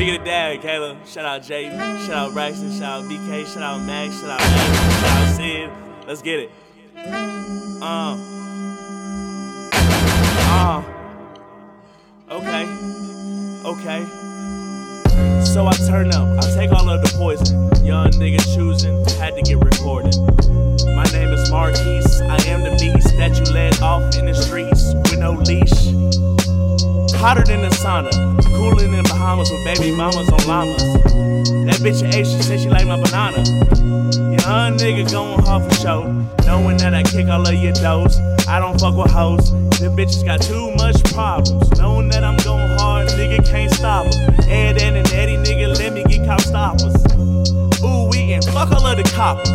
Speaking of dad, Kayla, shout out Jay, shout out Braxton, shout out BK, shout out Max, shout out Max, shout out Sid. Let's get it. Uh. Uh. Okay. Okay. So I turn up, I take all of the poison. Young nigga choosing, had to get recorded. Hotter than the sauna, cooler than Bahamas with baby mamas on llamas. That bitch ate, she said she like my banana. Young nigga going hard for show, knowing that I kick all of your doors. I don't fuck with hoes, them bitches got too much problems. Knowing that I'm going hard, nigga can't stop them. Ed, Ed, and Eddie, nigga, let me get cop stoppers. Ooh, we and fuck all of the coppers.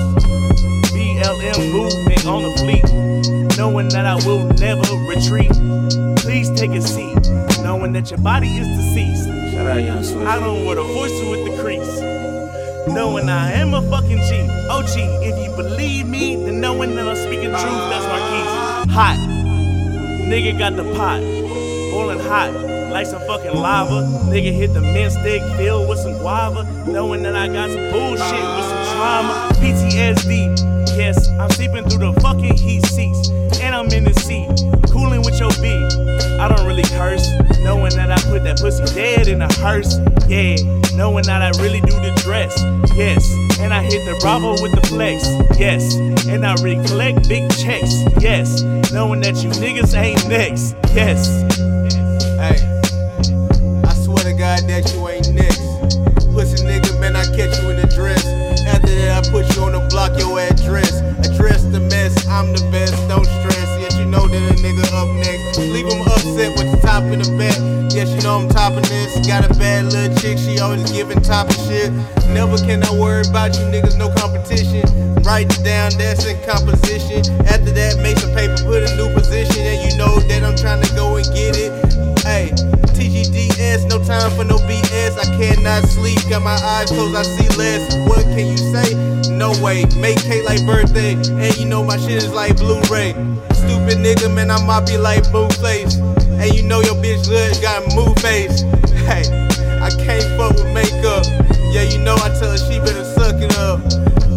BLM movement on the fleet, knowing that I will never retreat. Please take a seat, knowing that your body is deceased. Shout out Young Swift. I don't wear the voice with the crease. Knowing I am a fucking G. OG, if you believe me, then knowing that I'm speaking truth, that's my keys. Hot. Nigga got the pot. Boiling hot. Like some fucking lava. Nigga hit the mint stick filled with some guava. Knowing that I got some bullshit with some trauma. PTSD. Yes, I'm sleeping through the fucking heat seats. And I'm in the seat. Cooling with your beat. I don't really curse. Knowing that I put that pussy dead in a hearse. Yeah. Knowing that I really do the dress. Yes. And I hit the Bravo with the flex. Yes. And I recollect big checks. Yes. Knowing that you niggas ain't next. Yes. Hey, God that you ain't next. Pussy nigga, man, I catch you in the dress. After that, I put you on the block, your address. Address the mess, I'm the best, don't stress. Yes, you know that a nigga up next. Leave him upset with the top in the back. Yes, you know I'm topping this. Got a bad little chick, she always giving top of shit. Never can I worry about you niggas, no competition. Write it down, that's in composition. After that, I sleep, got my eyes closed, I see less. What can you say? No way, make cake like birthday, and you know my shit is like Blu-ray. Stupid nigga, man, I might be like blue face, and you know your bitch hood got move face. Hey, I can't fuck with makeup. Yeah, you know I tell her she better suck it up.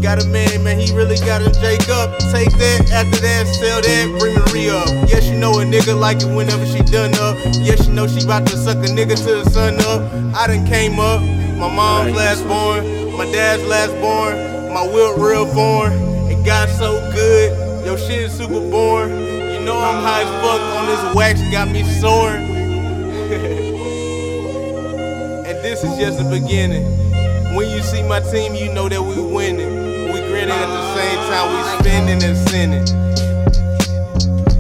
Got a man, man, he really got him Jake up. Take that, after that, sell that, bring Marie up. Yes, she know a nigga like it whenever she done up. Yes, she know she about to suck a nigga till the sun up. I done came up, my mom's last born, my dad's last born, my will real born. It got so good, your shit is super born. You know I'm high as fuck on this wax, got me soaring. and this is just the beginning. When you see my team, you know that we winning. Grinning at the same time we spinning and sinning.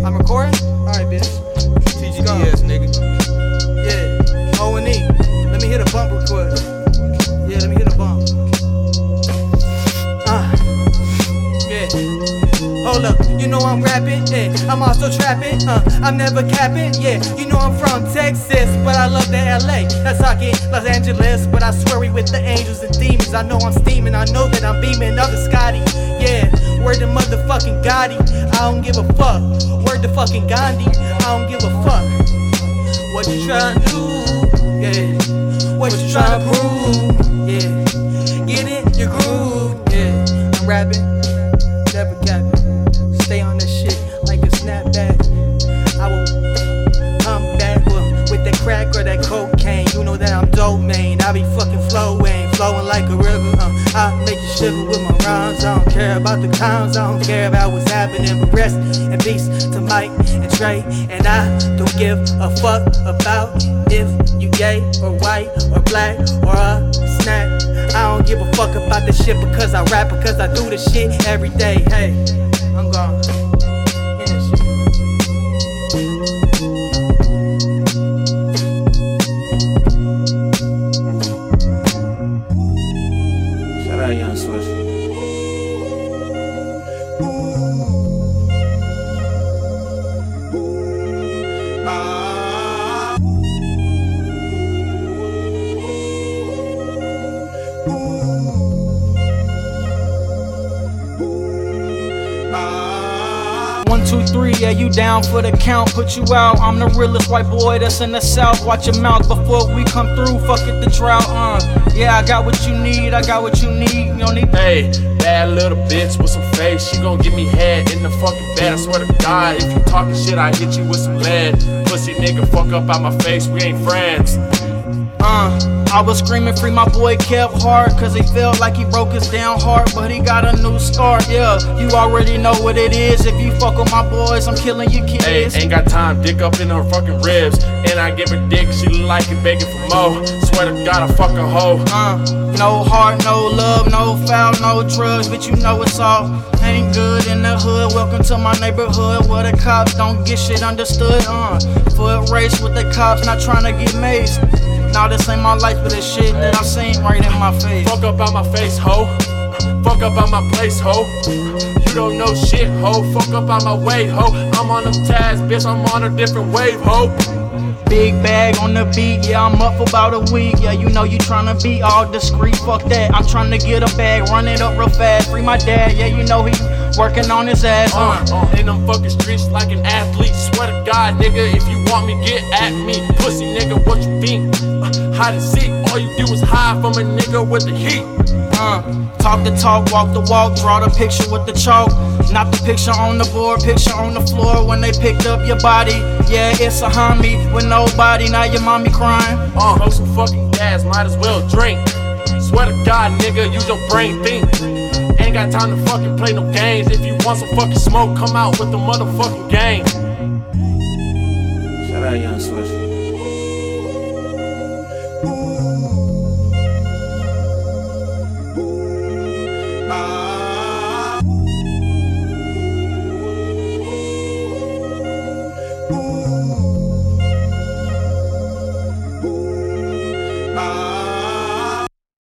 I'm recording? Alright, bitch. TGDS, nigga. Yeah. O and E. Let me hit a bump real you know I'm rapping, yeah. I'm also trapping, uh. I'm never capping, yeah. You know I'm from Texas, but I love the LA. That's how Los Angeles, but I swear we with the angels and demons. I know I'm steaming, I know that I'm beaming. Other Scotty, yeah. Word the motherfucking Gotti, I don't give a fuck. Word the fucking Gandhi, I don't give a fuck. What you tryna do? Yeah. What you tryna prove? I don't care about the clowns. I don't care about what's happening. But rest in peace to Mike and Trey. And I don't give a fuck about if you gay or white or black or a snack. I don't give a fuck about this shit because I rap because I do this shit every day. Hey, three, yeah, you down for the count, put you out. I'm the realest white boy that's in the south. Watch your mouth before we come through. Fuck it, the drought, uh. Yeah, I got what you need, I got what you need. You don't need. Hey, bad little bitch with some face. She gon' give me head in the fucking bed. I swear to God, if you talking shit, I hit you with some lead. Pussy nigga, fuck up out my face. We ain't friends. Uh, I was screaming free my boy kept hard Cause he felt like he broke his down heart But he got a new start, yeah You already know what it is If you fuck with my boys, I'm killing your Hey, kids ain't got time, dick up in her fucking ribs. And I give her dick, she look like it begging for more. Swear to God, I fuck a hoe. Uh, no heart, no love, no foul, no drugs But you know it's all ain't good in the hood Welcome to my neighborhood Where the cops don't get shit understood, uh Foot race with the cops, not trying to get maced Now this ain't my life, but this shit that I'm seeing right in my face Fuck up out my face, hoe. Fuck up out my place, hoe. You don't know shit, hoe. Fuck up out my way, hoe. I'm on them tabs, bitch. I'm on a different wave, hoe. Big bag on the beat, yeah, I'm up about a week. Yeah, you know you tryna be all discreet, fuck that. I'm tryna get a bag, run it up real fast. Free my dad, yeah, you know he working on his ass. Uh, Uh, in them fucking streets like an athlete. Swear to God, nigga, if you want me, get at me. Pussy nigga, what you think? Uh, hide and seek. All you do is hide from a nigga with the heat. uh, talk the talk, walk the walk, draw the picture with the chalk. Not the picture on the board, picture on the floor when they picked up your body. Yeah, it's a homie with nobody, now your mommy crying. Uh, smoke some fucking gas, might as well drink. Swear to God, nigga, use your brain, think. Ain't got time to fucking play no games. If you want some fucking smoke, come out with the motherfucking gang. Shout out Young Swish.